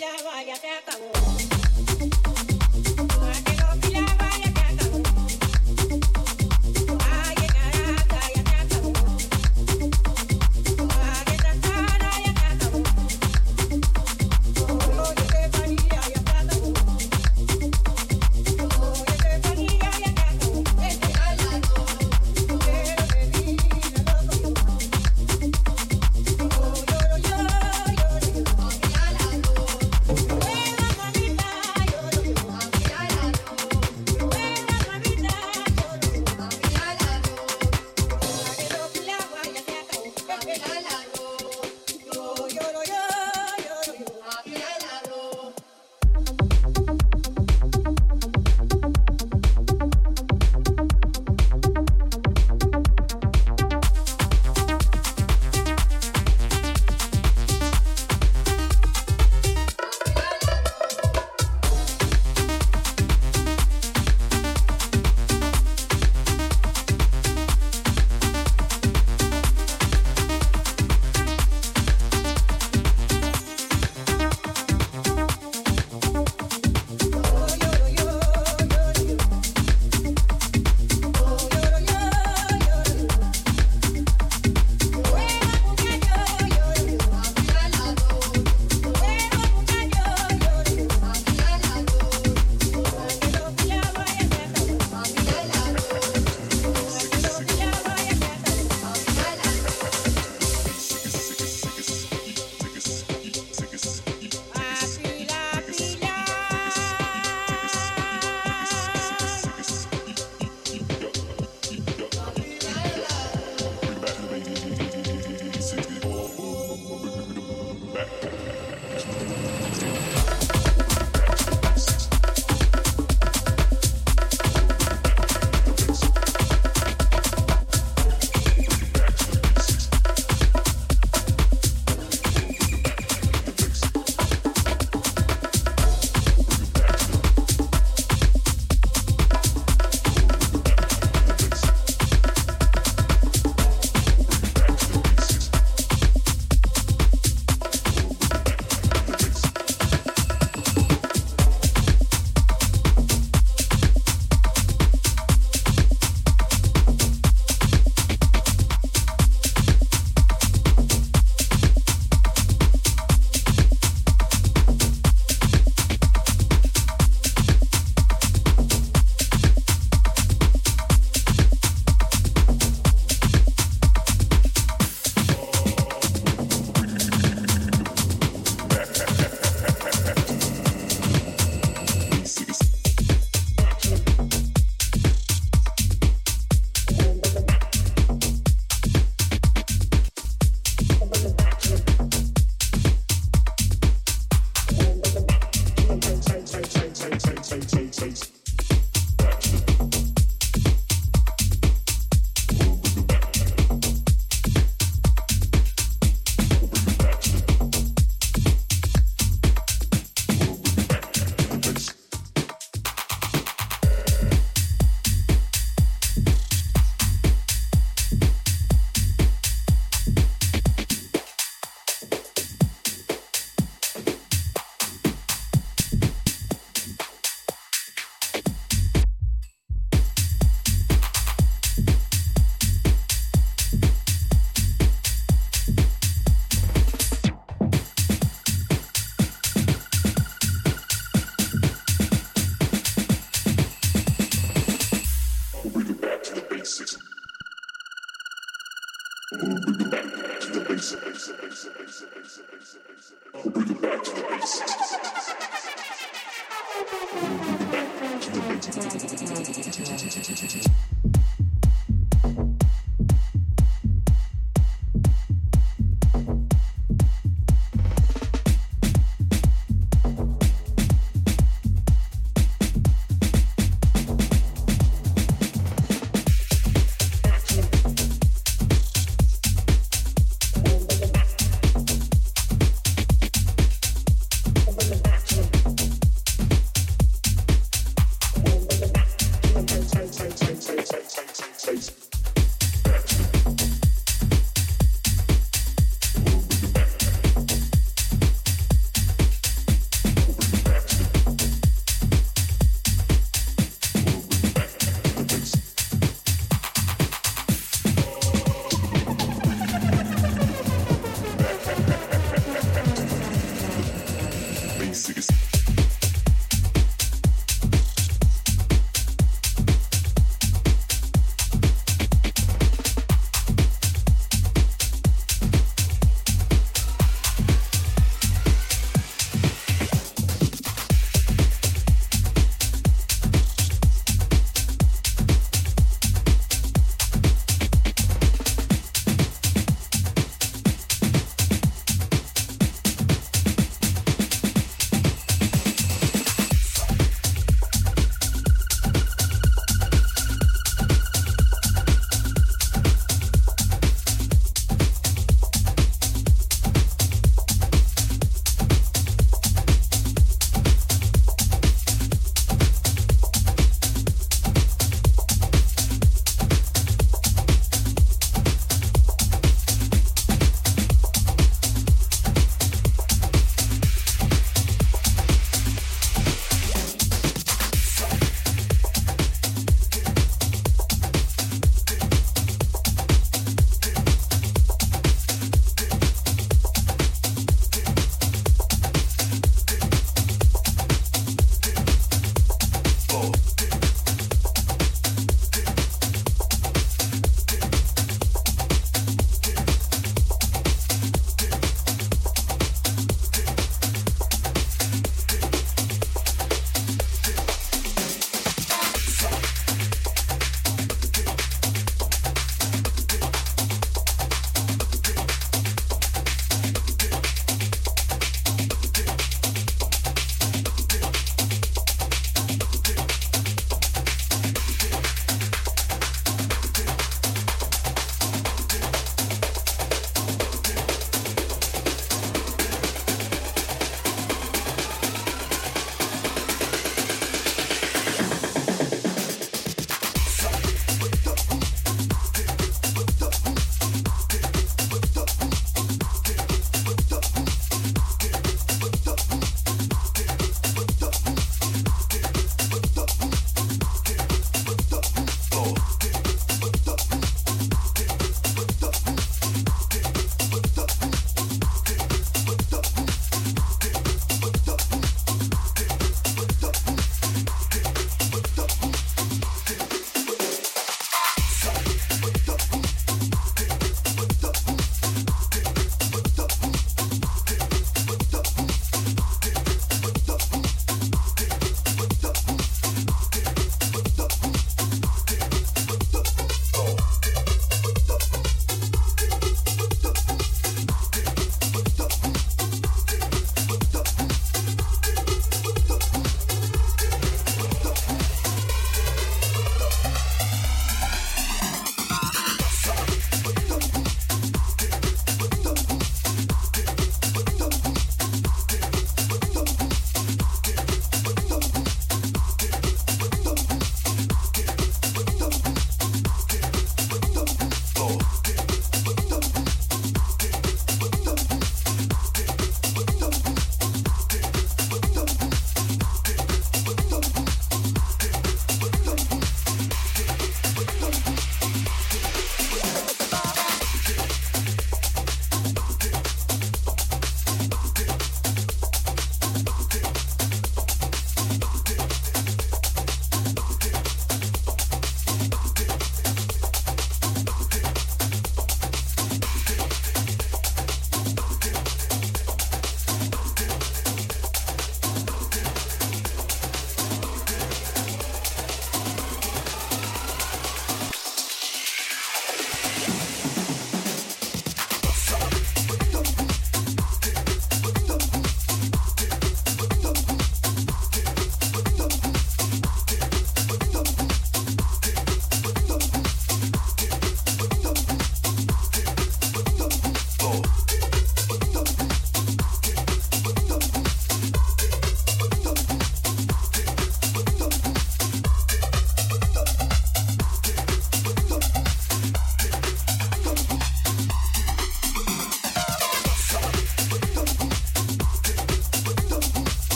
ya vaya, se acabó.